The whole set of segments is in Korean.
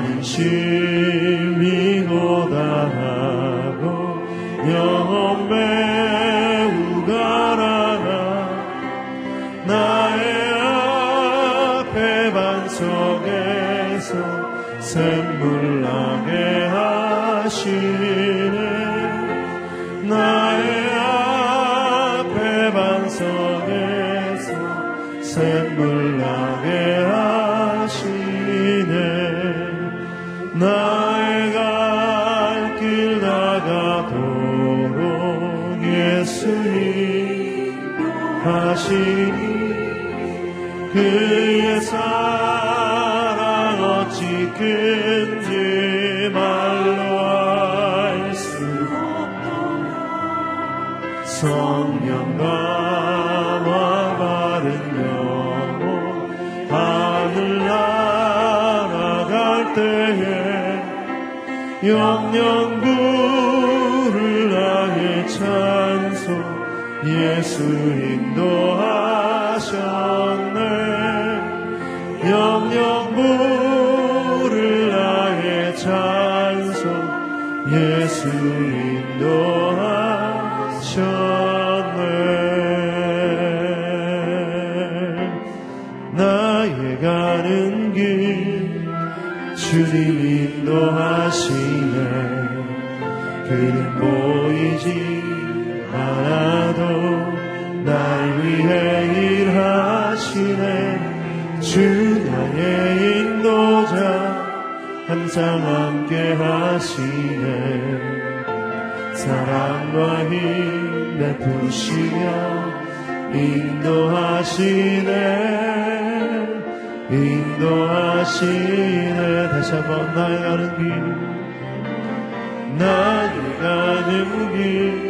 나는 심히 고단하고 하시니 그의 사랑 어찌 큰지 말로 알수 성령 감화 받은 영혼 하늘 날아갈 때에 영영 예수 인도하셨네. 영영구를 나의 찬송. 예수 인도하셨네. 나의 가는 길 주님 인도하시네. 그는 보이지 않아도 날 위해 일하시네. 주 나의 인도자 항상 함께 하시네. 사랑과 힘 베푸시며 인도하시네. 인도하시네. 다시 한번 나의 가는 길 나의 가는 길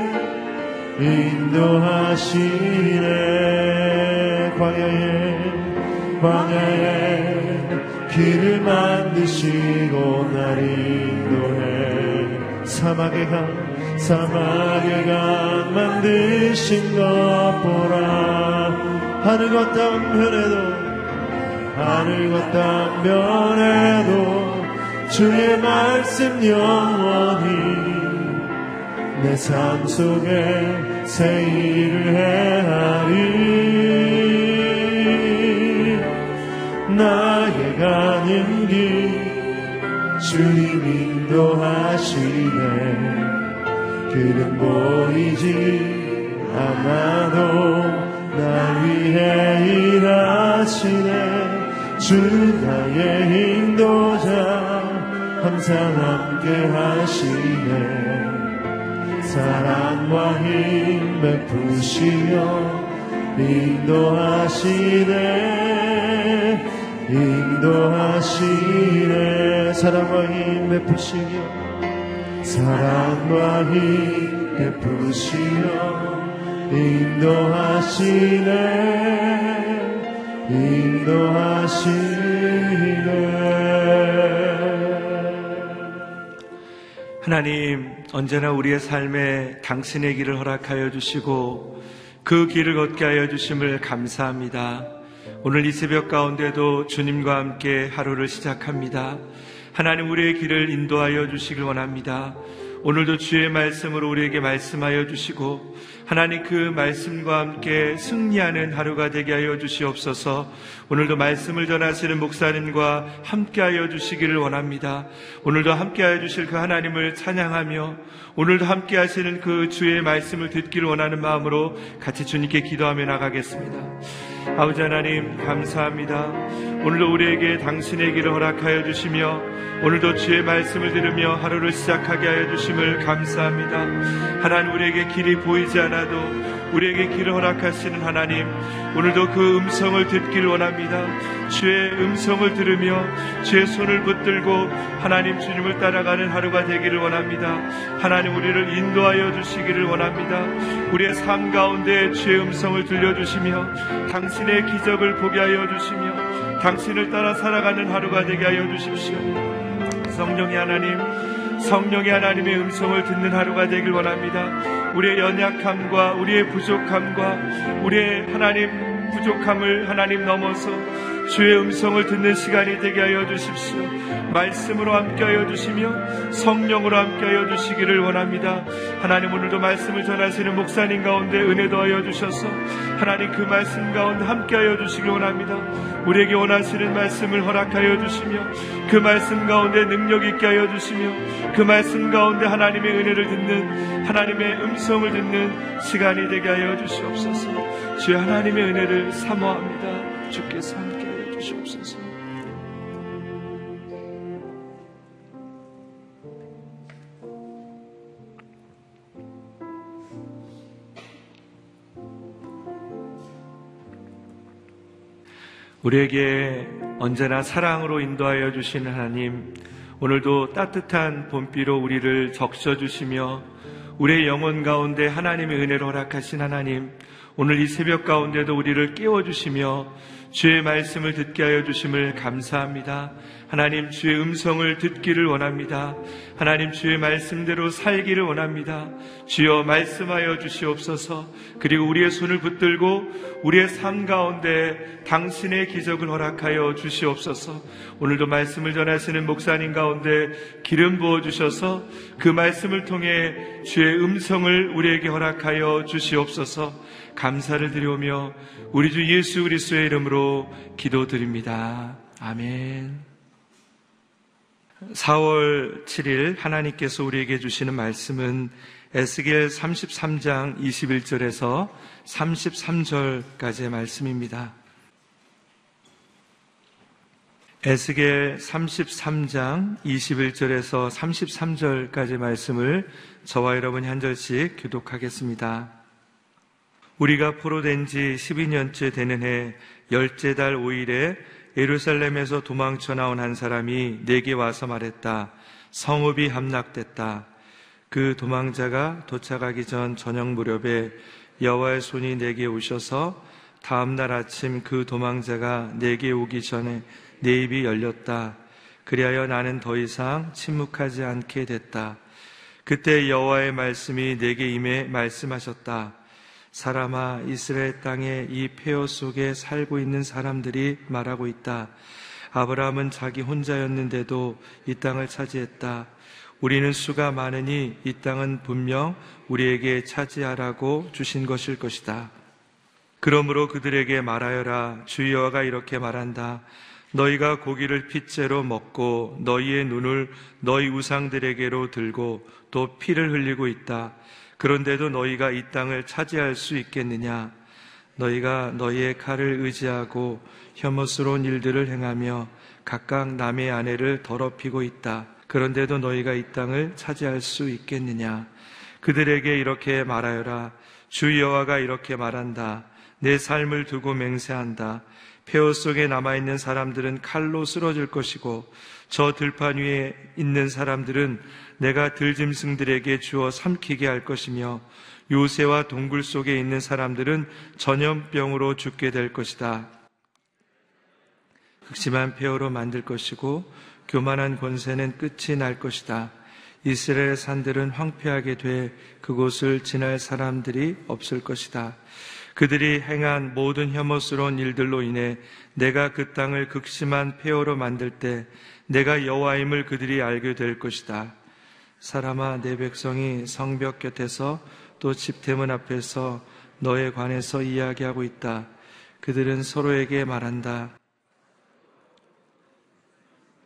인도하시네. 광야에 광야에 길을 만드시고 날 인도해. 사막의 강 사막의 강 만드신 것 보라. 하늘과 땅 변해도 하늘과 땅 변해도 주의 말씀 영원히 내 삶 속에 새 일을 해하리. 나의 가는 길 주님 인도하시네. 그는 보이지 않아도 날 위해 일하시네. 주 나의 인도자 항상 함께 하시네 사랑과 힘 베푸시며 인도하시네. 인도하시네. 사랑과 힘 베푸시며 사랑과 힘 베푸시며 인도하시네. 인도하시네. 하나님, 언제나 우리의 삶에 당신의 길을 허락하여 주시고 그 길을 걷게 하여 주심을 감사합니다. 오늘 이 새벽 가운데도 주님과 함께 하루를 시작합니다. 하나님 우리의 길을 인도하여 주시길 원합니다. 오늘도 주의 말씀으로 우리에게 말씀하여 주시고 하나님 그 말씀과 함께 승리하는 하루가 되게 하여 주시옵소서 오늘도 말씀을 전하시는 목사님과 함께 하여 주시기를 원합니다. 오늘도 함께 하여 주실 그 하나님을 찬양하며 오늘도 함께 하시는 그 주의 말씀을 듣기를 원하는 마음으로 같이 주님께 기도하며 나가겠습니다. 아버지 하나님 감사합니다. 오늘도 우리에게 당신의 길을 허락하여 주시며 오늘도 주의 말씀을 들으며 하루를 시작하게 하여 주심을 감사합니다. 하나님 우리에게 길이 보이지 않아도 우리에게 길을 허락하시는 하나님 오늘도 그 음성을 듣길 원합니다. 주의 음성을 들으며 주의 손을 붙들고 하나님 주님을 따라가는 하루가 되기를 원합니다. 하나님 우리를 인도하여 주시기를 원합니다. 우리의 삶 가운데 주의 음성을 들려주시며 당신의 기적을 보게 하여 주시며 당신을 따라 살아가는 하루가 되게 하여 주십시오. 성령의 하나님, 성령의 하나님의 음성을 듣는 하루가 되길 원합니다. 우리의 연약함과 우리의 부족함과 우리의 하나님 부족함을 하나님 넘어서 주의 음성을 듣는 시간이 되게 하여 주십시오. 말씀으로 함께 하여 주시며 성령으로 함께 하여 주시기를 원합니다. 하나님 오늘도 말씀을 전하시는 목사님 가운데 은혜 더하여 주셔서 하나님 그 말씀 가운데 함께 하여 주시기 원합니다. 우리에게 원하시는 말씀을 허락하여 주시며 그 말씀 가운데 능력 있게 하여 주시며 그 말씀 가운데 하나님의 은혜를 듣는 하나님의 음성을 듣는 시간이 되게 하여 주시옵소서. 주의 하나님의 은혜를 사모합니다. 주께서 함께하여 주시옵소서. 우리에게 언제나 사랑으로 인도하여 주시는 하나님, 오늘도 따뜻한 봄비로 우리를 적셔주시며 우리의 영혼 가운데 하나님의 은혜를 허락하신 하나님, 오늘 이 새벽 가운데도 우리를 깨워주시며 주의 말씀을 듣게 하여 주심을 감사합니다. 하나님 주의 음성을 듣기를 원합니다. 하나님 주의 말씀대로 살기를 원합니다. 주여 말씀하여 주시옵소서. 그리고 우리의 손을 붙들고 우리의 삶 가운데 당신의 기적을 허락하여 주시옵소서. 오늘도 말씀을 전하시는 목사님 가운데 기름 부어 주셔서 그 말씀을 통해 주의 음성을 우리에게 허락하여 주시옵소서. 감사를 드리오며 우리 주 예수 그리스도의 이름으로 기도드립니다. 아멘. 4월 7일 하나님께서 우리에게 주시는 말씀은 에스겔 33장 21절에서 33절까지의 말씀입니다. 에스겔 33장 21절에서 33절까지 말씀을 저와 여러분 한 절씩 교독하겠습니다. 우리가 포로된 지 12년째 되는 해 열째 달 5일에 예루살렘에서 도망쳐 나온 한 사람이 내게 와서 말했다. 성읍이 함락됐다. 그 도망자가 도착하기 전 저녁 무렵에 여호와의 손이 내게 오셔서 다음 날 아침 그 도망자가 내게 오기 전에 내 입이 열렸다. 그리하여 나는 더 이상 침묵하지 않게 됐다. 그때 여호와의 말씀이 내게 임해 말씀하셨다. 사람아 이스라엘 땅에 이 폐허 속에 살고 있는 사람들이 말하고 있다. 아브라함은 자기 혼자였는데도 이 땅을 차지했다. 우리는 수가 많으니 이 땅은 분명 우리에게 차지하라고 주신 것일 것이다. 그러므로 그들에게 말하여라. 주여가 이렇게 말한다. 너희가 고기를 핏째로 먹고 너희의 눈을 너희 우상들에게로 들고 또 피를 흘리고 있다. 그런데도 너희가 이 땅을 차지할 수 있겠느냐? 너희가 너희의 칼을 의지하고 혐오스러운 일들을 행하며 각각 남의 아내를 더럽히고 있다. 그런데도 너희가 이 땅을 차지할 수 있겠느냐? 그들에게 이렇게 말하여라. 주 여호와가 이렇게 말한다. 내 삶을 두고 맹세한다. 폐허 속에 남아있는 사람들은 칼로 쓰러질 것이고 저 들판 위에 있는 사람들은 내가 들짐승들에게 주어 삼키게 할 것이며 요새와 동굴 속에 있는 사람들은 전염병으로 죽게 될 것이다. 극심한 폐허로 만들 것이고 교만한 권세는 끝이 날 것이다. 이스라엘 산들은 황폐하게 돼 그곳을 지날 사람들이 없을 것이다. 그들이 행한 모든 혐오스러운 일들로 인해 내가 그 땅을 극심한 폐허로 만들 때 내가 여호와임을 그들이 알게 될 것이다. 사람아 내 백성이 성벽 곁에서 또 집대문 앞에서 너에 관해서 이야기하고 있다. 그들은 서로에게 말한다.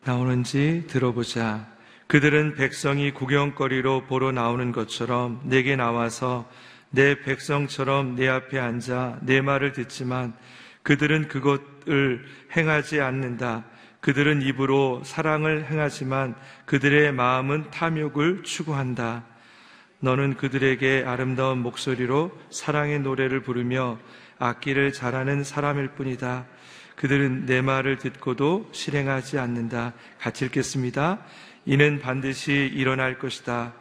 나오는지 들어보자. 그들은 백성이 구경거리로 보러 나오는 것처럼 내게 나와서 내 백성처럼 내 앞에 앉아 내 말을 듣지만 그들은 그것을 행하지 않는다. 그들은 입으로 사랑을 행하지만 그들의 마음은 탐욕을 추구한다. 너는 그들에게 아름다운 목소리로 사랑의 노래를 부르며 악기를 잘하는 사람일 뿐이다. 그들은 내 말을 듣고도 실행하지 않는다. 같이 읽겠습니다. 이는 반드시 일어날 것이다.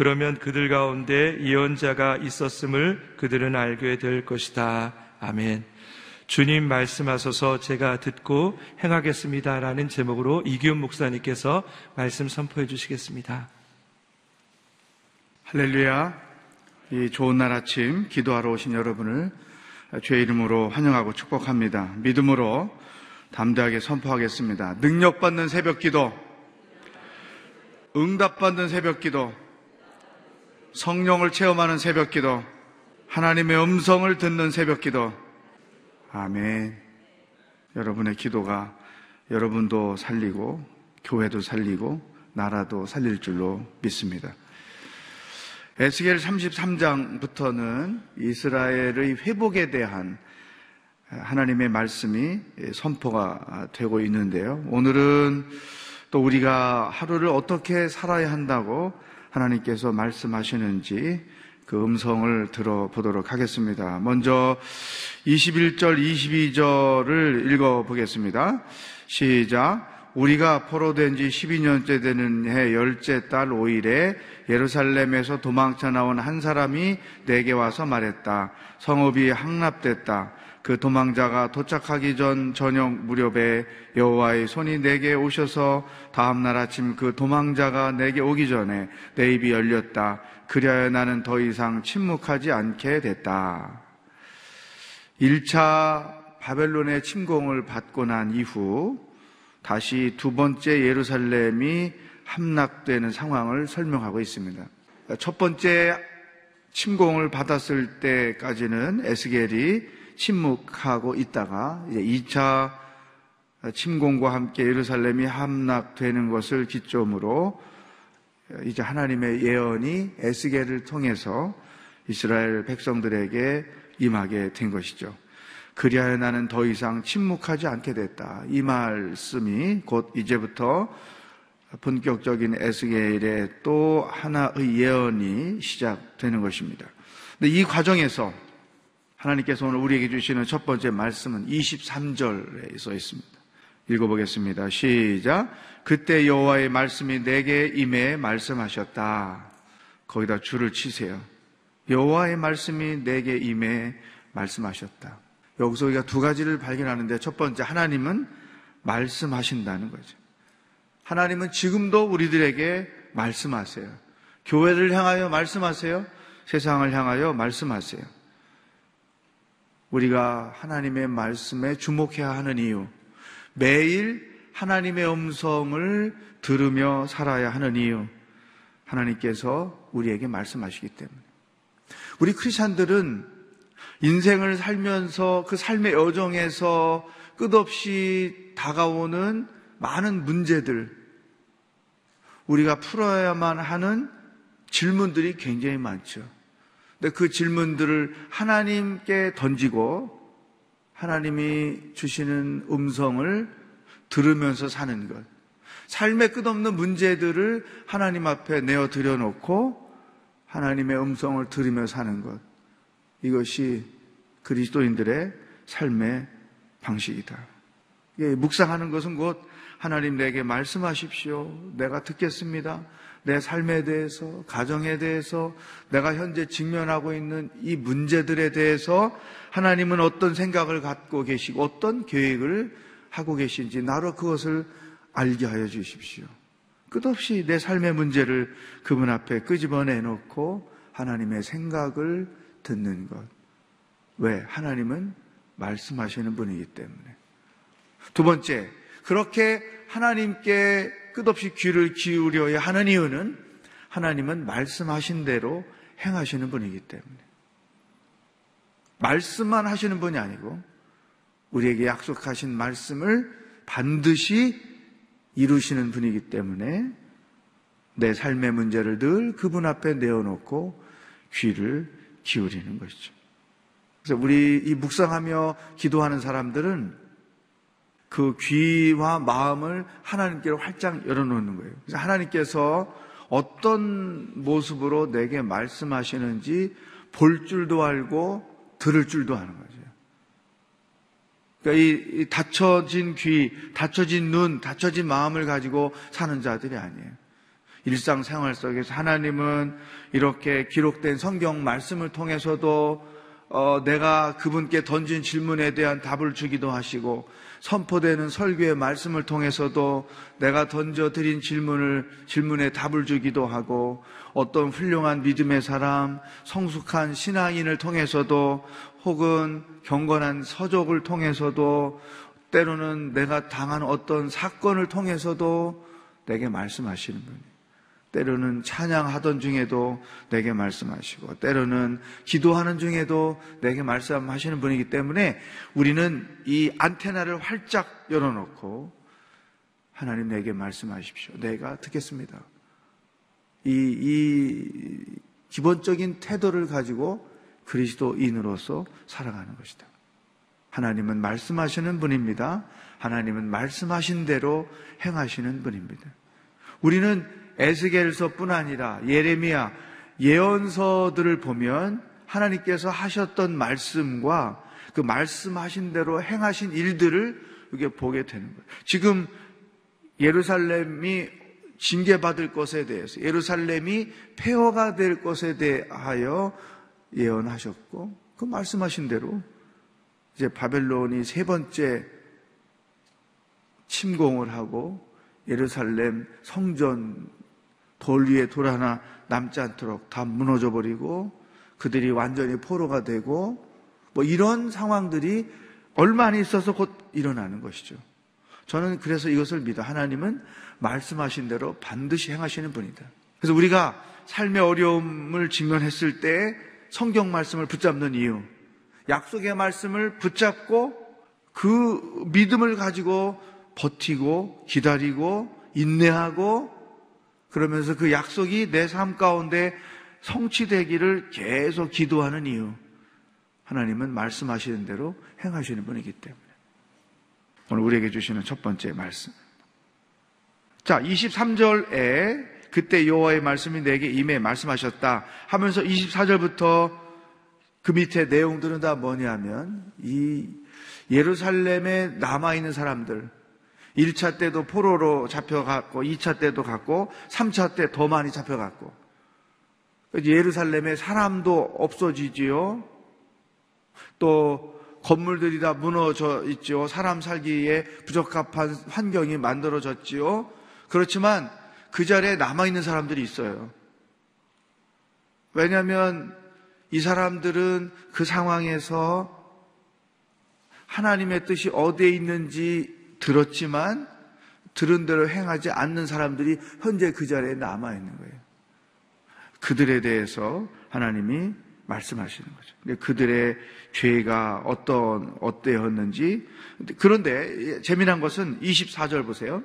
그러면 그들 가운데 예언자가 있었음을 그들은 알게 될 것이다. 아멘. 주님 말씀하소서 제가 듣고 행하겠습니다라는 제목으로 이기훈 목사님께서 말씀 선포해 주시겠습니다. 할렐루야. 이 좋은 날 아침 기도하러 오신 여러분을 주의 이름으로 환영하고 축복합니다. 믿음으로 담대하게 선포하겠습니다. 능력받는 새벽 기도, 응답받는 새벽 기도, 성령을 체험하는 새벽 기도, 하나님의 음성을 듣는 새벽 기도. 아멘. 여러분의 기도가 여러분도 살리고, 교회도 살리고, 나라도 살릴 줄로 믿습니다. 에스겔 33장부터는 이스라엘의 회복에 대한 하나님의 말씀이 선포가 되고 있는데요. 오늘은 또 우리가 하루를 어떻게 살아야 한다고 하나님께서 말씀하시는지 그 음성을 들어보도록 하겠습니다. 먼저 21절, 22절을 읽어보겠습니다. 시작. 우리가 포로된 지 12년째 되는 해 열째 달 5일에 예루살렘에서 도망쳐 나온 한 사람이 내게 와서 말했다. 성읍이 항납됐다. 그 도망자가 도착하기 전 저녁 무렵에 여호와의 손이 내게 오셔서 다음 날 아침 그 도망자가 내게 오기 전에 내 입이 열렸다. 그리하여 나는 더 이상 침묵하지 않게 됐다. 1차 바벨론의 침공을 받고 난 이후 다시 두 번째 예루살렘이 함락되는 상황을 설명하고 있습니다. 첫 번째 침공을 받았을 때까지는 에스겔이 침묵하고 있다가 이제 2차 침공과 함께 예루살렘이 함락되는 것을 기점으로 이제 하나님의 예언이 에스겔을 통해서 이스라엘 백성들에게 임하게 된 것이죠. 그리하여 나는 더 이상 침묵하지 않게 됐다. 이 말씀이 곧 이제부터 본격적인 에스겔의 또 하나의 예언이 시작되는 것입니다. 근데 이 과정에서 하나님께서 오늘 우리에게 주시는 첫 번째 말씀은 23절에 써 있습니다. 읽어보겠습니다. 시작. 그때 여호와의 말씀이 내게 임해 말씀하셨다. 거기다 줄을 치세요. 여호와의 말씀이 내게 임해 말씀하셨다. 여기서 우리가 두 가지를 발견하는데 첫 번째 하나님은 말씀하신다는 거죠. 하나님은 지금도 우리들에게 말씀하세요. 교회를 향하여 말씀하세요. 세상을 향하여 말씀하세요. 우리가 하나님의 말씀에 주목해야 하는 이유, 매일 하나님의 음성을 들으며 살아야 하는 이유, 하나님께서 우리에게 말씀하시기 때문에. 우리 크리스찬들은 인생을 살면서 그 삶의 여정에서 끝없이 다가오는 많은 문제들, 우리가 풀어야만 하는 질문들이 굉장히 많죠. 근데 그 질문들을 하나님께 던지고 하나님이 주시는 음성을 들으면서 사는 것. 삶의 끝없는 문제들을 하나님 앞에 내어 드려놓고 하나님의 음성을 들으며 사는 것. 이것이 그리스도인들의 삶의 방식이다. 묵상하는 것은 곧 하나님 내게 말씀하십시오. 내가 듣겠습니다. 내 삶에 대해서, 가정에 대해서, 내가 현재 직면하고 있는 이 문제들에 대해서 하나님은 어떤 생각을 갖고 계시고 어떤 계획을 하고 계신지 나로 그것을 알게 하여 주십시오. 끝없이 내 삶의 문제를 그분 앞에 끄집어내 놓고 하나님의 생각을 듣는 것. 왜? 하나님은 말씀하시는 분이기 때문에. 두 번째, 그렇게 하나님께 끝없이 귀를 기울여야 하는 이유는 하나님은 말씀하신 대로 행하시는 분이기 때문에. 말씀만 하시는 분이 아니고 우리에게 약속하신 말씀을 반드시 이루시는 분이기 때문에 내 삶의 문제를 늘 그분 앞에 내어놓고 귀를 기울이는 것이죠. 그래서 우리 이 묵상하며 기도하는 사람들은 그 귀와 마음을 하나님께로 활짝 열어놓는 거예요. 그래서 하나님께서 어떤 모습으로 내게 말씀하시는지 볼 줄도 알고 들을 줄도 아는 거죠. 그러니까 이, 이 닫혀진 귀, 닫혀진 눈, 닫혀진 마음을 가지고 사는 자들이 아니에요. 일상생활 속에서 하나님은 이렇게 기록된 성경 말씀을 통해서도 어, 내가 그분께 던진 질문에 대한 답을 주기도 하시고 선포되는 설교의 말씀을 통해서도 내가 던져드린 질문을 질문에 답을 주기도 하고 어떤 훌륭한 믿음의 사람, 성숙한 신앙인을 통해서도 혹은 경건한 서적을 통해서도 때로는 내가 당한 어떤 사건을 통해서도 내게 말씀하시는 분이에요. 때로는 찬양하던 중에도 내게 말씀하시고, 때로는 기도하는 중에도 내게 말씀하시는 분이기 때문에 우리는 이 안테나를 활짝 열어놓고 하나님 내게 말씀하십시오. 내가 듣겠습니다. 이, 이 기본적인 태도를 가지고 그리스도인으로서 살아가는 것이다. 하나님은 말씀하시는 분입니다. 하나님은 말씀하신 대로 행하시는 분입니다. 우리는 에스겔서뿐 아니라 예레미야 예언서들을 보면 하나님께서 하셨던 말씀과 그 말씀하신 대로 행하신 일들을 이게 보게 되는 거예요. 지금 예루살렘이 징계받을 것에 대해서 예루살렘이 폐허가 될 것에 대하여 예언하셨고 그 말씀하신 대로 이제 바벨론이 세 번째 침공을 하고 예루살렘 성전 돌 위에 돌 하나 남지 않도록 다 무너져 버리고 그들이 완전히 포로가 되고 뭐 이런 상황들이 얼마 안 있어서 곧 일어나는 것이죠. 저는 그래서 이것을 믿어. 하나님은 말씀하신 대로 반드시 행하시는 분이다. 그래서 우리가 삶의 어려움을 직면했을 때 성경 말씀을 붙잡는 이유, 약속의 말씀을 붙잡고 그 믿음을 가지고 버티고 기다리고 인내하고 그러면서 그 약속이 내 삶 가운데 성취되기를 계속 기도하는 이유. 하나님은 말씀하시는 대로 행하시는 분이기 때문에. 오늘 우리에게 주시는 첫 번째 말씀. 자, 23절에 그때 여호와의 말씀이 내게 임해 말씀하셨다 하면서 24절부터 그 밑에 내용들은 다 뭐냐면 이 예루살렘에 남아 있는 사람들 1차 때도 포로로 잡혀갔고 2차 때도 갔고 3차 때 더 많이 잡혀갔고 예루살렘에 사람도 없어지지요. 또 건물들이 다 무너져 있죠. 사람 살기에 부적합한 환경이 만들어졌지요. 그렇지만 그 자리에 남아있는 사람들이 있어요. 왜냐하면 이 사람들은 그 상황에서 하나님의 뜻이 어디에 있는지 들었지만 들은 대로 행하지 않는 사람들이 현재 그 자리에 남아 있는 거예요. 그들에 대해서 하나님이 말씀하시는 거죠. 그들의 죄가 어떤, 어때였는지. 그런데 재미난 것은 24절 보세요.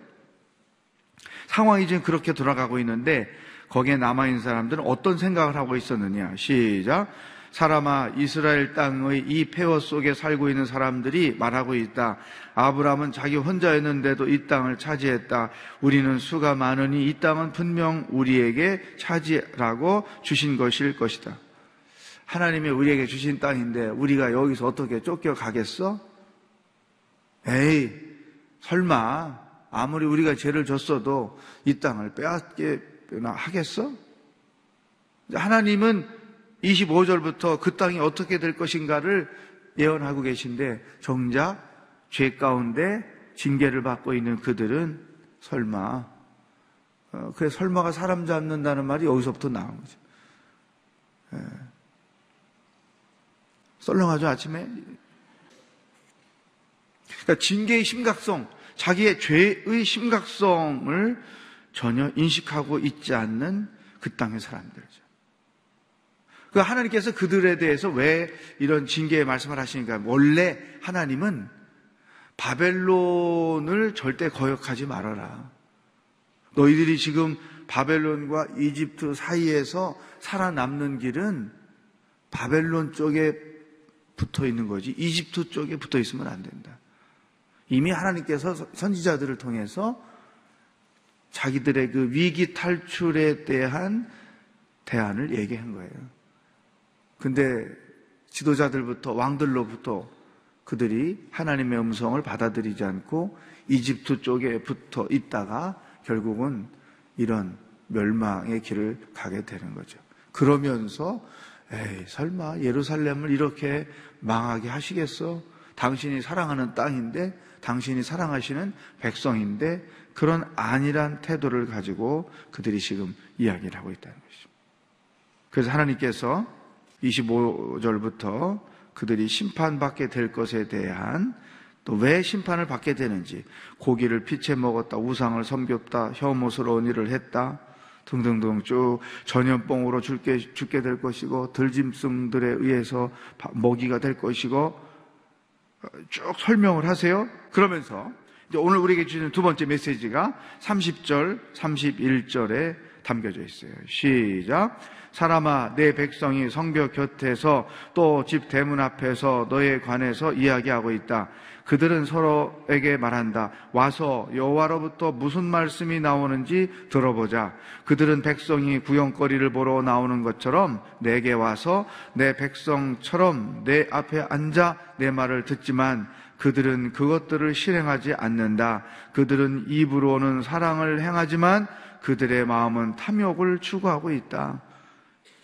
상황이 지금 그렇게 돌아가고 있는데 거기에 남아 있는 사람들은 어떤 생각을 하고 있었느냐. 시작. 사람아 이스라엘 땅의 이 폐허 속에 살고 있는 사람들이 말하고 있다. 아브라함은 자기 혼자였는데도 이 땅을 차지했다. 우리는 수가 많으니 이 땅은 분명 우리에게 차지라고 주신 것일 것이다. 하나님이 우리에게 주신 땅인데 우리가 여기서 어떻게 쫓겨가겠어? 에이, 설마 아무리 우리가 죄를 졌어도 이 땅을 빼앗게나 하겠어? 하나님은 25절부터 그 땅이 어떻게 될 것인가를 예언하고 계신데 정작 죄 가운데 징계를 받고 있는 그들은 설마 어, 그래 설마가 사람 잡는다는 말이 여기서부터 나온 거죠. 예. 썰렁하죠 아침에. 그러니까 징계의 심각성, 자기의 죄의 심각성을 전혀 인식하고 있지 않는 그 땅의 사람들이죠. 그 하나님께서 그들에 대해서 왜 이런 징계의 말씀을 하시니까 원래 하나님은 바벨론을 절대 거역하지 말아라. 너희들이 지금 바벨론과 이집트 사이에서 살아남는 길은 바벨론 쪽에 붙어 있는 거지 이집트 쪽에 붙어 있으면 안 된다. 이미 하나님께서 선지자들을 통해서 자기들의 그 위기 탈출에 대한 대안을 얘기한 거예요. 근데 지도자들부터 왕들로부터 그들이 하나님의 음성을 받아들이지 않고 이집트 쪽에 붙어 있다가 결국은 이런 멸망의 길을 가게 되는 거죠. 그러면서 에이 설마 예루살렘을 이렇게 망하게 하시겠어? 당신이 사랑하는 땅인데 당신이 사랑하시는 백성인데 그런 안일한 태도를 가지고 그들이 지금 이야기를 하고 있다는 것이죠. 그래서 하나님께서 25절부터 그들이 심판받게 될 것에 대한 또 왜 심판을 받게 되는지 고기를 피채 먹었다 우상을 섬겼다 혐오스러운 일을 했다 등등등 쭉 전염병으로 죽게, 죽게 될 것이고 들짐승들에 의해서 먹이가 될 것이고 쭉 설명을 하세요. 그러면서 오늘 우리에게 주는 두 번째 메시지가 30절, 31절에 담겨져 있어요. 시작. 사람아, 내 백성이 성벽 곁에서 또 집 대문 앞에서 너에 관해서 이야기하고 있다. 그들은 서로에게 말한다. 와서 여호와로부터 무슨 말씀이 나오는지 들어보자. 그들은 백성이 구경거리를 보러 나오는 것처럼 내게 와서 내 백성처럼 내 앞에 앉아 내 말을 듣지만 그들은 그것들을 실행하지 않는다. 그들은 입으로는 사랑을 행하지만 그들의 마음은 탐욕을 추구하고 있다.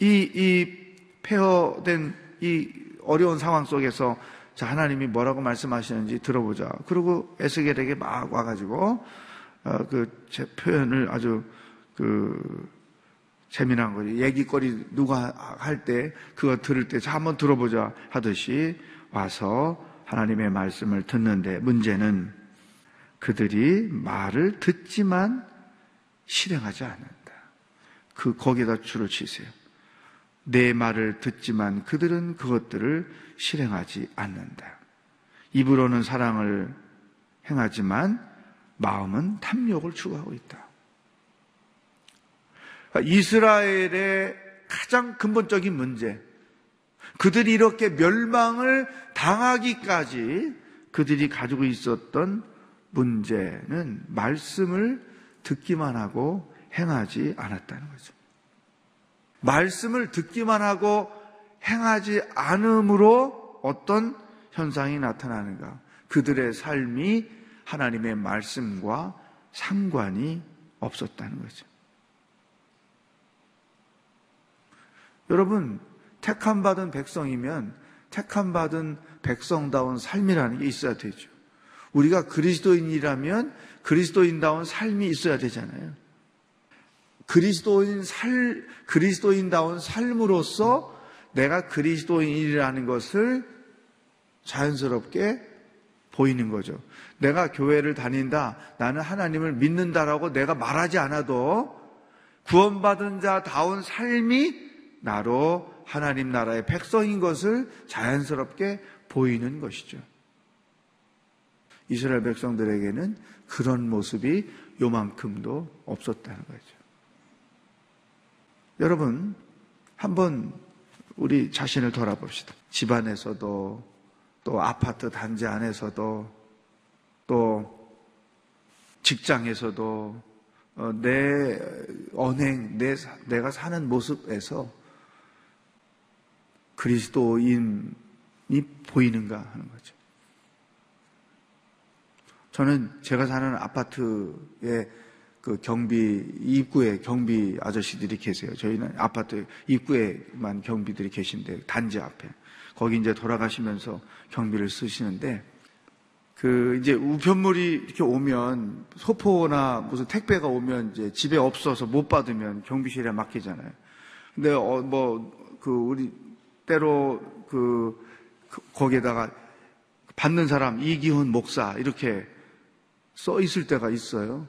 이, 이 폐허된 이 어려운 상황 속에서 자, 하나님이 뭐라고 말씀하시는지 들어보자. 그리고 에스겔에게 막 와가지고, 어, 그, 제 표현을 아주, 그, 재미난 거지. 얘기거리 누가 할 때, 그거 들을 때, 자, 한번 들어보자 하듯이 와서 하나님의 말씀을 듣는데, 문제는 그들이 말을 듣지만 실행하지 않는다. 그, 거기다 줄을 치세요. 내 말을 듣지만 그들은 그것들을 실행하지 않는다. 입으로는 사랑을 행하지만 마음은 탐욕을 추구하고 있다. 이스라엘의 가장 근본적인 문제, 그들이 이렇게 멸망을 당하기까지 그들이 가지고 있었던 문제는 말씀을 듣기만 하고 행하지 않았다는 거죠. 말씀을 듣기만 하고 행하지 않음으로 어떤 현상이 나타나는가? 그들의 삶이 하나님의 말씀과 상관이 없었다는 거죠. 여러분, 택함 받은 백성이면 택함 받은 백성다운 삶이라는 게 있어야 되죠. 우리가 그리스도인이라면 그리스도인다운 삶이 있어야 되잖아요. 그리스도인 살, 그리스도인다운 삶으로서 내가 그리스도인이라는 것을 자연스럽게 보이는 거죠. 내가 교회를 다닌다, 나는 하나님을 믿는다라고 내가 말하지 않아도 구원받은 자다운 삶이 나로 하나님 나라의 백성인 것을 자연스럽게 보이는 것이죠. 이스라엘 백성들에게는 그런 모습이 요만큼도 없었다는 거죠. 여러분, 한번 우리 자신을 돌아봅시다. 집안에서도 또 아파트 단지 안에서도 또 직장에서도 어, 내 언행, 내, 내가 사는 모습에서 그리스도인이 보이는가 하는 거죠. 저는 제가 사는 아파트에 그 경비 입구에 경비 아저씨들이 계세요. 저희는 아파트 입구에만 경비들이 계신데 단지 앞에 거기 이제 돌아가시면서 경비를 쓰시는데 그 이제 우편물이 이렇게 오면 소포나 무슨 택배가 오면 이제 집에 없어서 못 받으면 경비실에 맡기잖아요. 근데 어 뭐 그 우리 때로 그 그- 거기에다가 받는 사람 이기훈 목사 이렇게 써 있을 때가 있어요.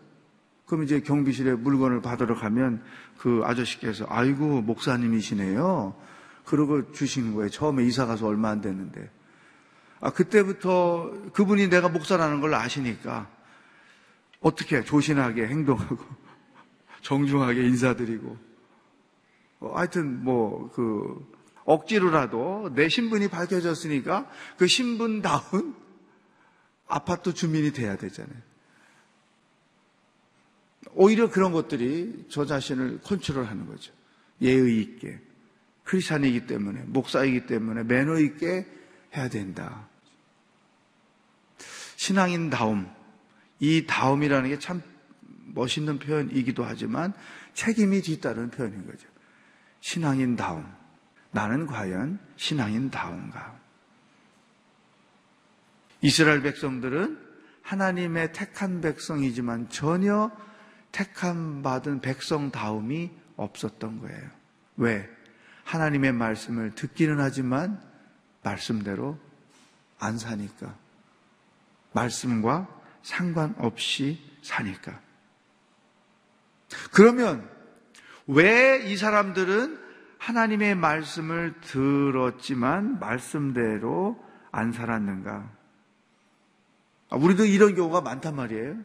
그럼 이제 경비실에 물건을 받으러 가면 그 아저씨께서 아이고 목사님이시네요. 그러고 주시는 거예요. 처음에 이사 가서 얼마 안 됐는데. 아, 그때부터 그분이 내가 목사라는 걸 아시니까 어떻게 조신하게 행동하고 정중하게 인사드리고 어, 하여튼 뭐 그 억지로라도 내 신분이 밝혀졌으니까 그 신분다운 아파트 주민이 돼야 되잖아요. 오히려 그런 것들이 저 자신을 컨트롤하는 거죠. 예의 있게 크리스찬이기 때문에 목사이기 때문에 매너 있게 해야 된다. 신앙인 다움 이 다움이라는 게 참 멋있는 표현이기도 하지만 책임이 뒤따르는 표현인 거죠. 신앙인 다움 나는 과연 신앙인 다운가? 이스라엘 백성들은 하나님의 택한 백성이지만 전혀 택함 받은 백성 다움이 없었던 거예요. 왜? 하나님의 말씀을 듣기는 하지만 말씀대로 안 사니까. 말씀과 상관없이 사니까. 그러면 왜 이 사람들은 하나님의 말씀을 들었지만 말씀대로 안 살았는가? 아, 우리도 이런 경우가 많단 말이에요.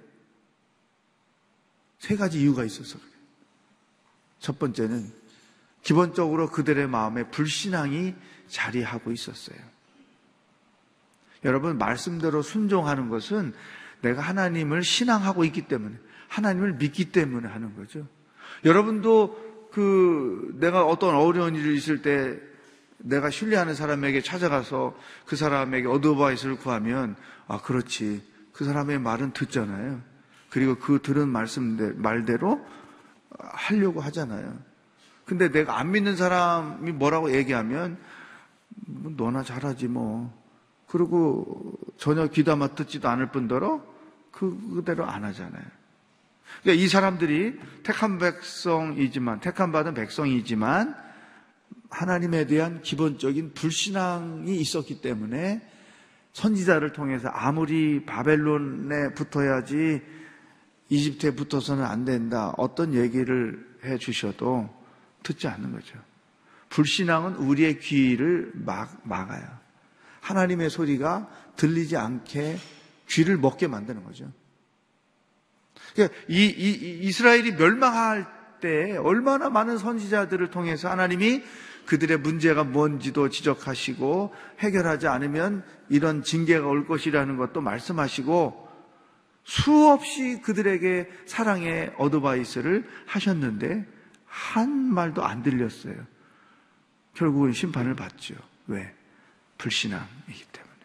세 가지 이유가 있어서 그래요. 첫 번째는 기본적으로 그들의 마음에 불신앙이 자리하고 있었어요. 여러분, 말씀대로 순종하는 것은 내가 하나님을 신앙하고 있기 때문에, 하나님을 믿기 때문에 하는 거죠. 여러분도 그, 내가 어떤 어려운 일이 있을 때 내가 신뢰하는 사람에게 찾아가서 그 사람에게 어드바이스를 구하면, 아, 그렇지. 그 사람의 말은 듣잖아요. 그리고 그 들은 말씀, 말대로 하려고 하잖아요. 근데 내가 안 믿는 사람이 뭐라고 얘기하면, 뭐 너나 잘하지 뭐. 그리고 전혀 귀담아 듣지도 않을 뿐더러 그, 그대로 안 하잖아요. 그러니까 이 사람들이 택한 백성이지만, 택한 받은 백성이지만, 하나님에 대한 기본적인 불신앙이 있었기 때문에 선지자를 통해서 아무리 바벨론에 붙어야지 이집트에 붙어서는 안 된다. 어떤 얘기를 해 주셔도 듣지 않는 거죠. 불신앙은 우리의 귀를 막, 막아요. 하나님의 소리가 들리지 않게 귀를 먹게 만드는 거죠. 그러니까 이, 이, 이 이스라엘이 멸망할 때 얼마나 많은 선지자들을 통해서 하나님이 그들의 문제가 뭔지도 지적하시고 해결하지 않으면 이런 징계가 올 것이라는 것도 말씀하시고 수없이 그들에게 사랑의 어드바이스를 하셨는데 한 말도 안 들렸어요. 결국은 심판을 받죠. 왜? 불신앙이기 때문에.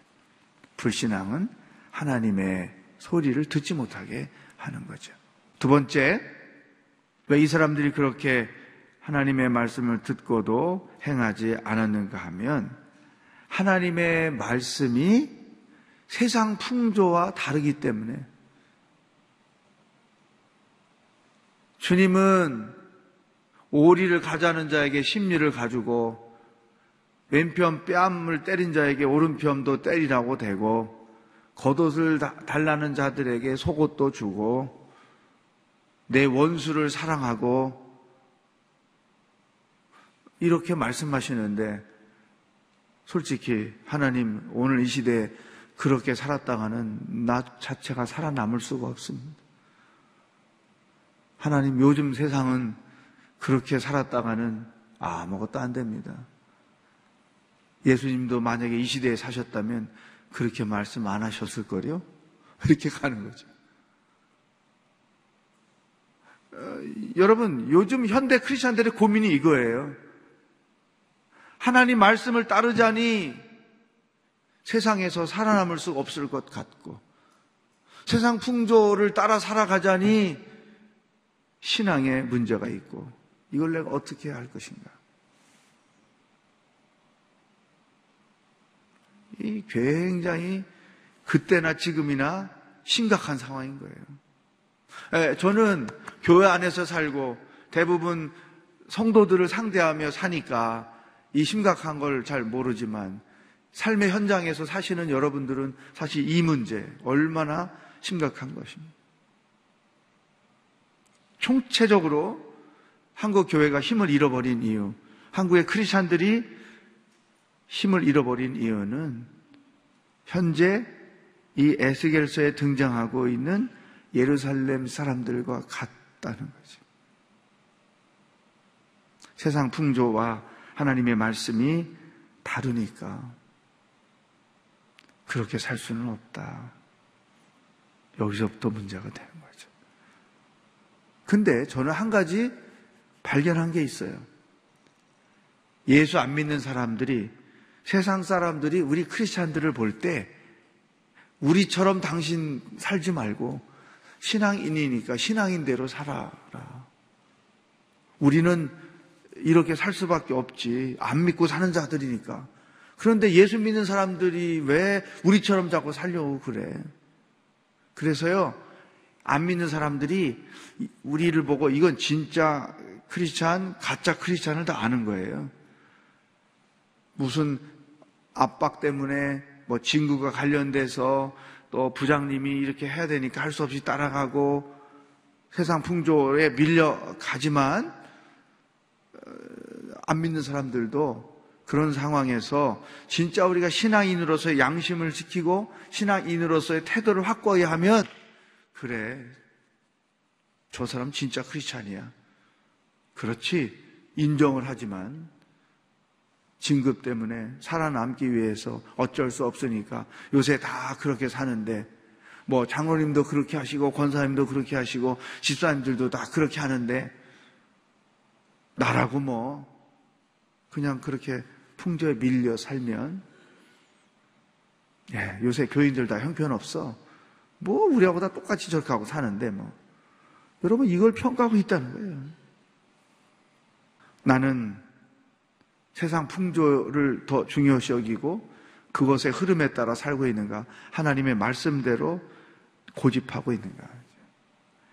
불신앙은 하나님의 소리를 듣지 못하게 하는 거죠. 두 번째, 왜 이 사람들이 그렇게 하나님의 말씀을 듣고도 행하지 않았는가 하면 하나님의 말씀이 세상 풍조와 다르기 때문에 주님은 오리를 가자는 자에게 심리를 가지고 왼편 뺨을 때린 자에게 오른편도 때리라고 대고 겉옷을 달라는 자들에게 속옷도 주고 내 원수를 사랑하고 이렇게 말씀하시는데 솔직히 하나님 오늘 이 시대에 그렇게 살았다가는 나 자체가 살아남을 수가 없습니다. 하나님 요즘 세상은 그렇게 살았다가는 아무것도 안 됩니다. 예수님도 만약에 이 시대에 사셨다면 그렇게 말씀 안 하셨을 거요? 이렇게 가는 거죠. 어, 여러분, 요즘 현대 크리스천들의 고민이 이거예요. 하나님 말씀을 따르자니 세상에서 살아남을 수 없을 것 같고, 세상 풍조를 따라 살아가자니 신앙에 문제가 있고, 이걸 내가 어떻게 할 것인가? 이 굉장히 그때나 지금이나 심각한 상황인 거예요. 예, 저는 교회 안에서 살고 대부분 성도들을 상대하며 사니까 이 심각한 걸 잘 모르지만 삶의 현장에서 사시는 여러분들은 사실 이 문제 얼마나 심각한 것입니다. 총체적으로 한국 교회가 힘을 잃어버린 이유, 한국의 크리스찬들이 힘을 잃어버린 이유는 현재 이 에스겔서에 등장하고 있는 예루살렘 사람들과 같다는 거죠. 세상 풍조와 하나님의 말씀이 다르니까 그렇게 살 수는 없다. 여기서부터 문제가 되는 거죠. 근데 저는 한 가지 발견한 게 있어요. 예수 안 믿는 사람들이 세상 사람들이 우리 크리스찬들을 볼 때 우리처럼 당신 살지 말고 신앙인이니까 신앙인대로 살아라. 우리는 이렇게 살 수밖에 없지. 안 믿고 사는 자들이니까. 그런데 예수 믿는 사람들이 왜 우리처럼 자꾸 살려고 그래? 그래서요, 안 믿는 사람들이 우리를 보고 이건 진짜 크리스찬, 가짜 크리스찬을 다 아는 거예요. 무슨 압박 때문에 뭐 친구가 관련돼서 또 부장님이 이렇게 해야 되니까 할 수 없이 따라가고 세상 풍조에 밀려가지만 어, 안 믿는 사람들도 그런 상황에서 진짜 우리가 신앙인으로서의 양심을 지키고 신앙인으로서의 태도를 확고히 하면 그래 저 사람 진짜 크리스찬이야. 그렇지 인정을 하지만 진급 때문에 살아남기 위해서 어쩔 수 없으니까 요새 다 그렇게 사는데 뭐 장로님도 그렇게 하시고 권사님도 그렇게 하시고 집사님들도 다 그렇게 하는데 나라고 뭐 그냥 그렇게 풍조에 밀려 살면 예, 요새 교인들 다 형편없어. 뭐 우리하고 다 똑같이 저렇게 하고 사는데 뭐 여러분 이걸 평가하고 있다는 거예요. 나는 세상 풍조를 더 중요시 여기고 그것의 흐름에 따라 살고 있는가? 하나님의 말씀대로 고집하고 있는가?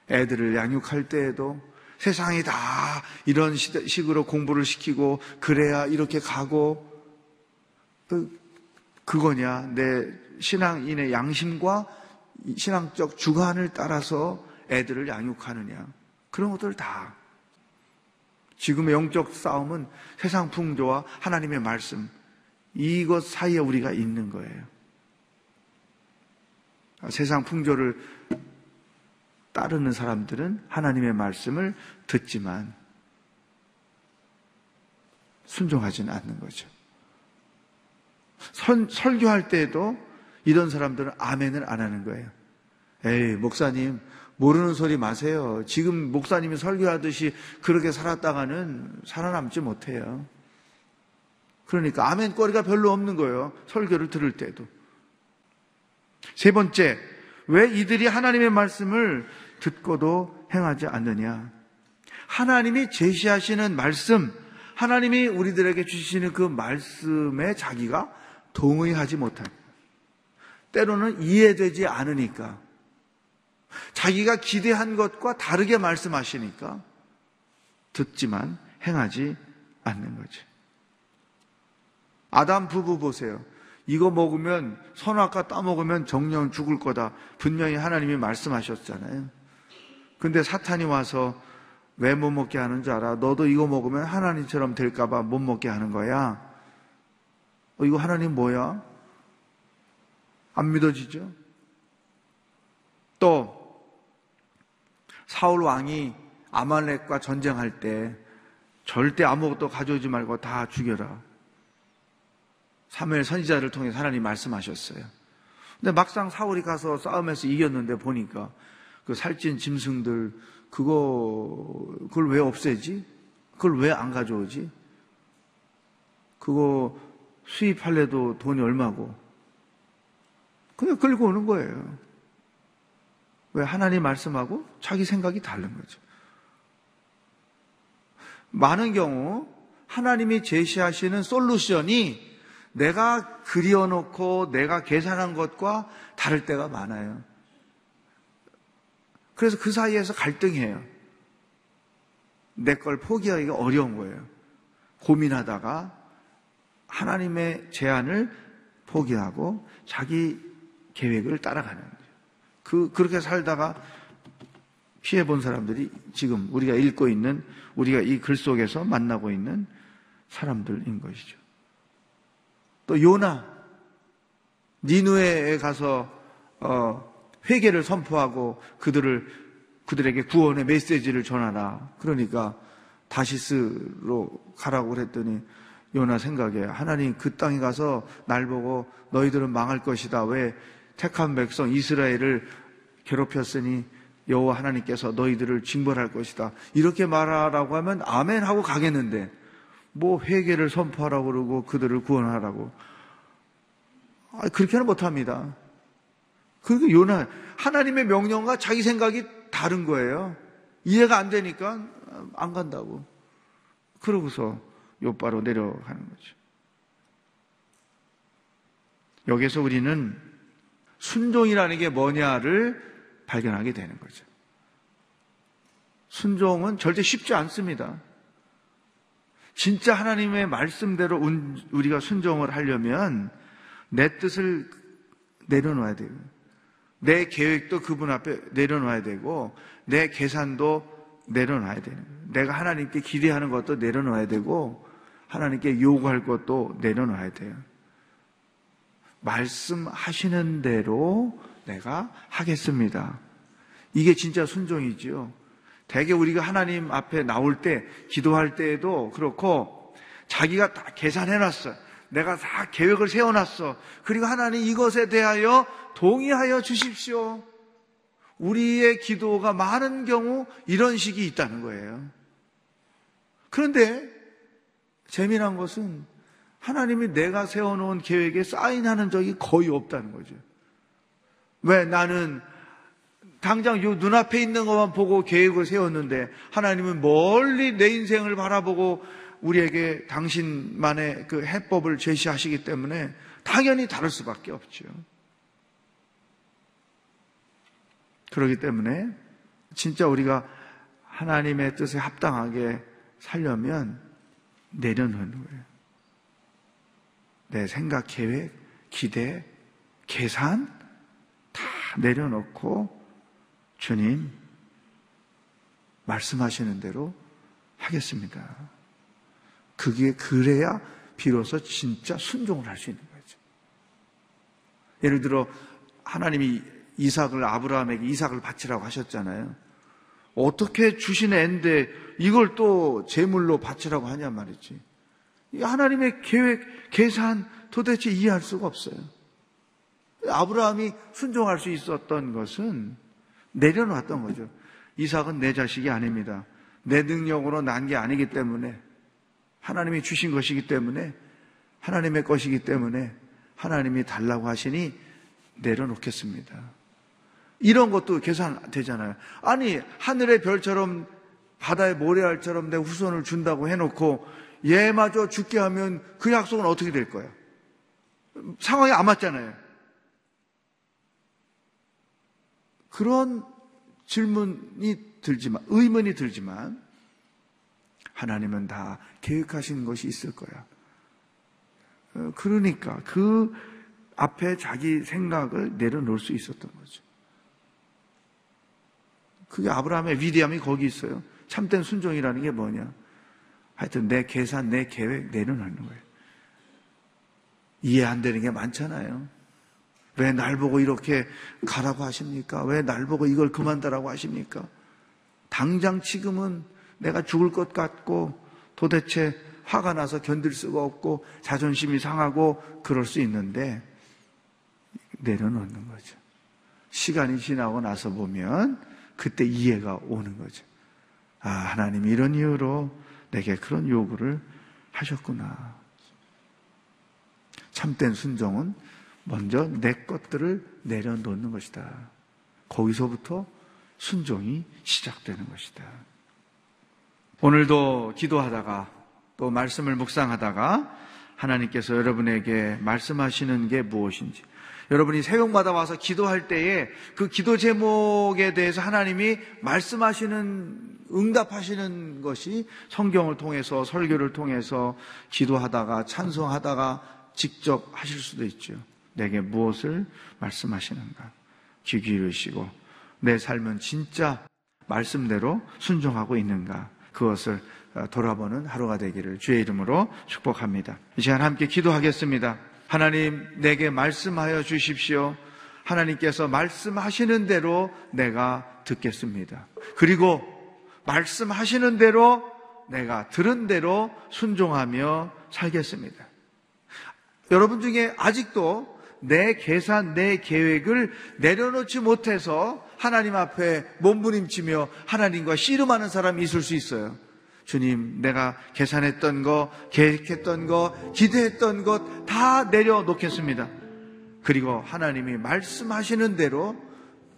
애들을 양육할 때에도 세상이 다 이런 식으로 공부를 시키고 그래야 이렇게 가고 그거냐? 내 신앙인의 양심과 신앙적 주관을 따라서 애들을 양육하느냐? 그런 것들 다 지금의 영적 싸움은 세상 풍조와 하나님의 말씀, 이것 사이에 우리가 있는 거예요. 세상 풍조를 따르는 사람들은 하나님의 말씀을 듣지만 순종하지는 않는 거죠. 선, 설교할 때에도 이런 사람들은 아멘을 안 하는 거예요. 에이, 목사님, 모르는 소리 마세요. 지금 목사님이 설교하듯이 그렇게 살았다가는 살아남지 못해요. 그러니까 아멘 거리가 별로 없는 거예요. 설교를 들을 때도. 세 번째, 왜 이들이 하나님의 말씀을 듣고도 행하지 않느냐? 하나님이 제시하시는 말씀, 하나님이 우리들에게 주시는 그 말씀에 자기가 동의하지 못한. 때로는 이해되지 않으니까. 자기가 기대한 것과 다르게 말씀하시니까 듣지만 행하지 않는 거지. 아담 부부 보세요. 이거 먹으면 선악과 따먹으면 정령 죽을 거다. 분명히 하나님이 말씀하셨잖아요. 근데 사탄이 와서 왜 못 먹게 하는 줄 알아? 너도 이거 먹으면 하나님처럼 될까봐 못 먹게 하는 거야. 어, 이거 하나님 뭐야? 안 믿어지죠? 또 사울 왕이 아말렉과 전쟁할 때 절대 아무것도 가져오지 말고 다 죽여라. 사무엘 선지자를 통해 하나님 말씀하셨어요. 근데 막상 사울이 가서 싸움에서 이겼는데 보니까 그 살찐 짐승들 그거 그걸 왜 없애지? 그걸 왜 안 가져오지? 그거 수입할래도 돈이 얼마고 그냥 끌고 오는 거예요. 왜 하나님 말씀하고 자기 생각이 다른 거죠. 많은 경우 하나님이 제시하시는 솔루션이 내가 그리워놓고 내가 계산한 것과 다를 때가 많아요. 그래서 그 사이에서 갈등해요. 내 걸 포기하기가 어려운 거예요. 고민하다가 하나님의 제안을 포기하고 자기 계획을 따라가는 거예요. 그, 그렇게 살다가 피해 본 사람들이 지금 우리가 읽고 있는, 우리가 이 글 속에서 만나고 있는 사람들인 것이죠. 또 요나, 니누에에 가서, 어, 회개를 선포하고 그들을, 그들에게 구원의 메시지를 전하라. 그러니까 다시스로 가라고 그랬더니 요나 생각에 하나님 그 땅에 가서 날 보고 너희들은 망할 것이다. 왜 택한 백성 이스라엘을 괴롭혔으니 여호와 하나님께서 너희들을 징벌할 것이다. 이렇게 말하라고 하면 아멘 하고 가겠는데 뭐 회개를 선포하라고 그러고 그들을 구원하라고 아, 그렇게는 못합니다. 그리고 요나 하나님의 명령과 자기 생각이 다른 거예요. 이해가 안 되니까 안 간다고. 그러고서 요바로 내려가는 거죠. 여기서 우리는 순종이라는 게 뭐냐를 발견하게 되는 거죠. 순종은 절대 쉽지 않습니다. 진짜 하나님의 말씀대로 우리가 순종을 하려면 내 뜻을 내려놓아야 돼요. 내 계획도 그분 앞에 내려놔야 되고 내 계산도 내려놔야 되는 거예요. 내가 하나님께 기대하는 것도 내려놔야 되고 하나님께 요구할 것도 내려놔야 돼요. 말씀하시는 대로 내가 하겠습니다. 이게 진짜 순종이지요. 대개 우리가 하나님 앞에 나올 때, 기도할 때에도 그렇고, 자기가 다 계산해놨어. 내가 다 계획을 세워놨어. 그리고 하나님 이것에 대하여 동의하여 주십시오. 우리의 기도가 많은 경우 이런 식이 있다는 거예요. 그런데 재미난 것은 하나님이 내가 세워놓은 계획에 사인하는 적이 거의 없다는 거죠. 왜 나는 당장 요 눈앞에 있는 것만 보고 계획을 세웠는데 하나님은 멀리 내 인생을 바라보고 우리에게 당신만의 그 해법을 제시하시기 때문에 당연히 다를 수밖에 없죠. 그렇기 때문에 진짜 우리가 하나님의 뜻에 합당하게 살려면 내려놓는 거예요. 내 생각, 계획, 기대, 계산 다 내려놓고 주님 말씀하시는 대로 하겠습니다. 그게 그래야 비로소 진짜 순종을 할 수 있는 거죠. 예를 들어 하나님이 이삭을 아브라함에게 이삭을 바치라고 하셨잖아요. 어떻게 주신 애인데 이걸 또 제물로 바치라고 하냐 말이지. 하나님의 계획, 계산 도대체 이해할 수가 없어요. 아브라함이 순종할 수 있었던 것은 내려놨던 거죠. 이삭은 내 자식이 아닙니다. 내 능력으로 난 게 아니기 때문에 하나님이 주신 것이기 때문에 하나님의 것이기 때문에 하나님이 달라고 하시니 내려놓겠습니다. 이런 것도 계산되잖아요. 아니, 하늘의 별처럼 바다의 모래알처럼 내 후손을 준다고 해놓고 얘마저 죽게 하면 그 약속은 어떻게 될 거예요? 상황이 안 맞잖아요. 그런 질문이 들지만, 의문이 들지만, 하나님은 다 계획하신 것이 있을 거야. 어, 그러니까 그 앞에 자기 생각을 내려놓을 수 있었던 거죠. 그게 아브라함의 위대함이 거기 있어요. 참된 순종이라는 게 뭐냐? 하여튼 내 계산, 내 계획 내려놓는 거예요. 이해 안 되는 게 많잖아요. 왜 날 보고 이렇게 가라고 하십니까? 왜 날 보고 이걸 그만두라고 하십니까? 당장 지금은 내가 죽을 것 같고 도대체 화가 나서 견딜 수가 없고 자존심이 상하고 그럴 수 있는데 내려놓는 거죠. 시간이 지나고 나서 보면 그때 이해가 오는 거죠. 아, 하나님이 이런 이유로 내게 그런 요구를 하셨구나. 참된 순종은 먼저 내 것들을 내려놓는 것이다. 거기서부터 순종이 시작되는 것이다. 오늘도 기도하다가 또 말씀을 묵상하다가 하나님께서 여러분에게 말씀하시는 게 무엇인지, 여러분이 새벽마다 와서 기도할 때에 그 기도 제목에 대해서 하나님이 말씀하시는, 응답하시는 것이 성경을 통해서, 설교를 통해서 기도하다가, 찬송하다가 직접 하실 수도 있죠. 내게 무엇을 말씀하시는가. 귀 기울이시고, 내 삶은 진짜 말씀대로 순종하고 있는가. 그것을 돌아보는 하루가 되기를 주의 이름으로 축복합니다. 이 시간 함께 기도하겠습니다. 하나님, 내게 말씀하여 주십시오. 하나님께서 말씀하시는 대로 내가 듣겠습니다. 그리고 말씀하시는 대로 내가 들은 대로 순종하며 살겠습니다. 여러분 중에 아직도 내 계산, 내 계획을 내려놓지 못해서 하나님 앞에 몸부림치며 하나님과 씨름하는 사람이 있을 수 있어요. 주님, 내가 계산했던 거, 계획했던 거, 기대했던 것 다 내려놓겠습니다. 그리고 하나님이 말씀하시는 대로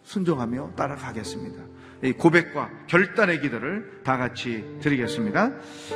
순종하며 따라가겠습니다. 이 고백과 결단의 기도를 다 같이 드리겠습니다.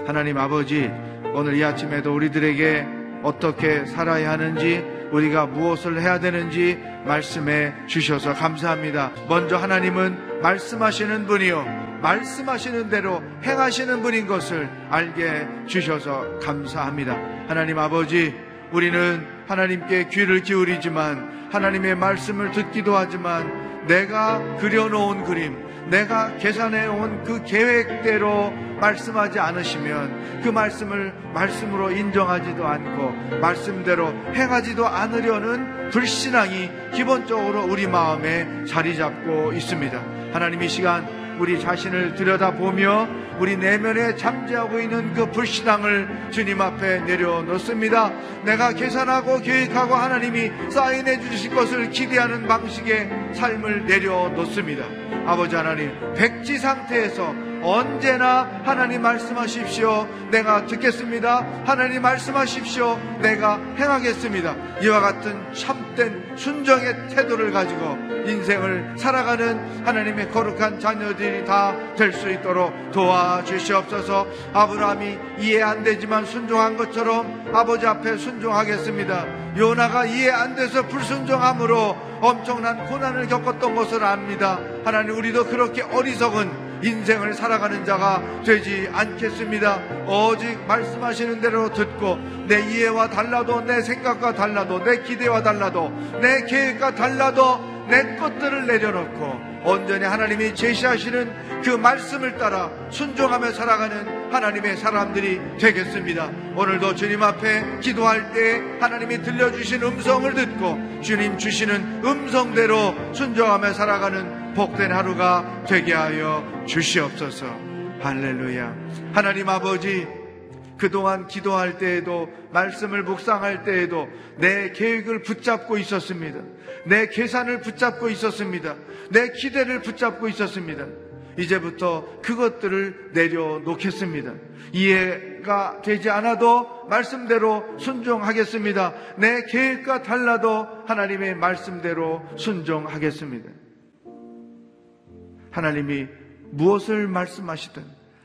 하나님 아버지, 오늘 이 아침에도 우리들에게 어떻게 살아야 하는지, 우리가 무엇을 해야 되는지 말씀해 주셔서 감사합니다. 먼저 하나님은 말씀하시는 분이요. 말씀하시는 대로 행하시는 분인 것을 알게 주셔서 감사합니다. 하나님 아버지, 우리는 하나님께 귀를 기울이지만 하나님의 말씀을 듣기도 하지만 내가 그려놓은 그림, 내가 계산해 온 그 계획대로 말씀하지 않으시면 그 말씀을 말씀으로 인정하지도 않고 말씀대로 행하지도 않으려는 불신앙이 기본적으로 우리 마음에 자리 잡고 있습니다. 하나님 이 시간 우리 자신을 들여다보며 우리 내면에 잠재하고 있는 그 불신앙을 주님 앞에 내려놓습니다. 내가 계산하고 계획하고 하나님이 사인해 주실 것을 기대하는 방식의 삶을 내려놓습니다. 아버지 하나님, 백지 상태에서 언제나 하나님 말씀하십시오. 내가 듣겠습니다. 하나님 말씀하십시오. 내가 행하겠습니다. 이와 같은 참된 순정의 태도를 가지고 인생을 살아가는 하나님의 거룩한 자녀들이 다 될 수 있도록 도와주시옵소서. 아브라함이 이해 안 되지만 순종한 것처럼 아버지 앞에 순종하겠습니다. 요나가 이해 안 돼서 불순종함으로 엄청난 고난을 겪었던 것을 압니다. 하나님 우리도 그렇게 어리석은 인생을 살아가는 자가 되지 않겠습니다. 오직 말씀하시는 대로 듣고 내 이해와 달라도 내 생각과 달라도 내 기대와 달라도 내 계획과 달라도 내 것들을 내려놓고 온전히 하나님이 제시하시는 그 말씀을 따라 순종하며 살아가는 하나님의 사람들이 되겠습니다. 오늘도 주님 앞에 기도할 때 하나님이 들려주신 음성을 듣고 주님 주시는 음성대로 순종하며 살아가는 복된 하루가 되게 하여 주시옵소서. 할렐루야. 하나님 아버지, 그동안 기도할 때에도 말씀을 묵상할 때에도 내 계획을 붙잡고 있었습니다. 내 계산을 붙잡고 있었습니다. 내 기대를 붙잡고 있었습니다. 이제부터 그것들을 내려놓겠습니다. 이해가 되지 않아도 말씀대로 순종하겠습니다. 내 계획과 달라도 하나님의 말씀대로 순종하겠습니다. 하나님이 무엇을 말씀하시든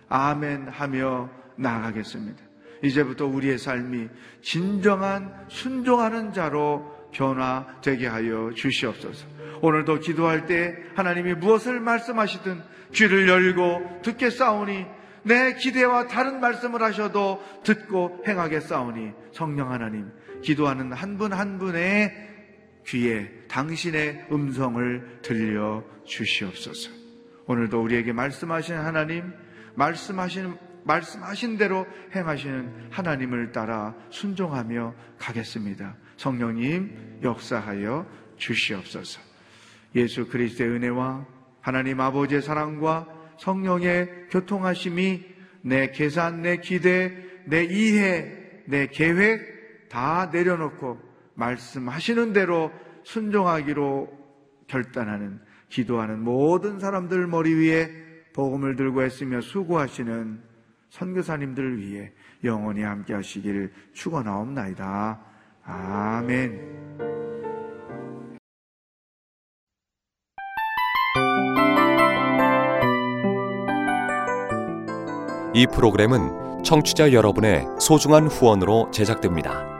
아멘 하며 나아가겠습니다. 이제부터 우리의 삶이 진정한 순종하는 자로 변화되게 하여 주시옵소서. 오늘도 기도할 때 하나님이 무엇을 말씀하시든 귀를 열고 듣겠사오니 내 기대와 다른 말씀을 하셔도 듣고 행하겠사오니 성령 하나님 기도하는 한 분한 한 분의 귀에 당신의 음성을 들려 주시옵소서. 오늘도 우리에게 말씀하신 하나님, 말씀하신 말씀하신 대로 행하시는 하나님을 따라 순종하며 가겠습니다. 성령님 역사하여 주시옵소서. 예수 그리스도의 은혜와 하나님 아버지의 사랑과 성령의 교통하심이 내 계산, 내 기대, 내 이해, 내 계획 다 내려놓고 말씀하시는 대로 순종하기로 결단하는 기도하는 모든 사람들 머리 위에 복음을 들고 했으며 수고하시는 선교사님들을 위해 영원히 함께 하시기를 축원하옵나이다. 아멘. 이 프로그램은 청취자 여러분의 소중한 후원으로 제작됩니다.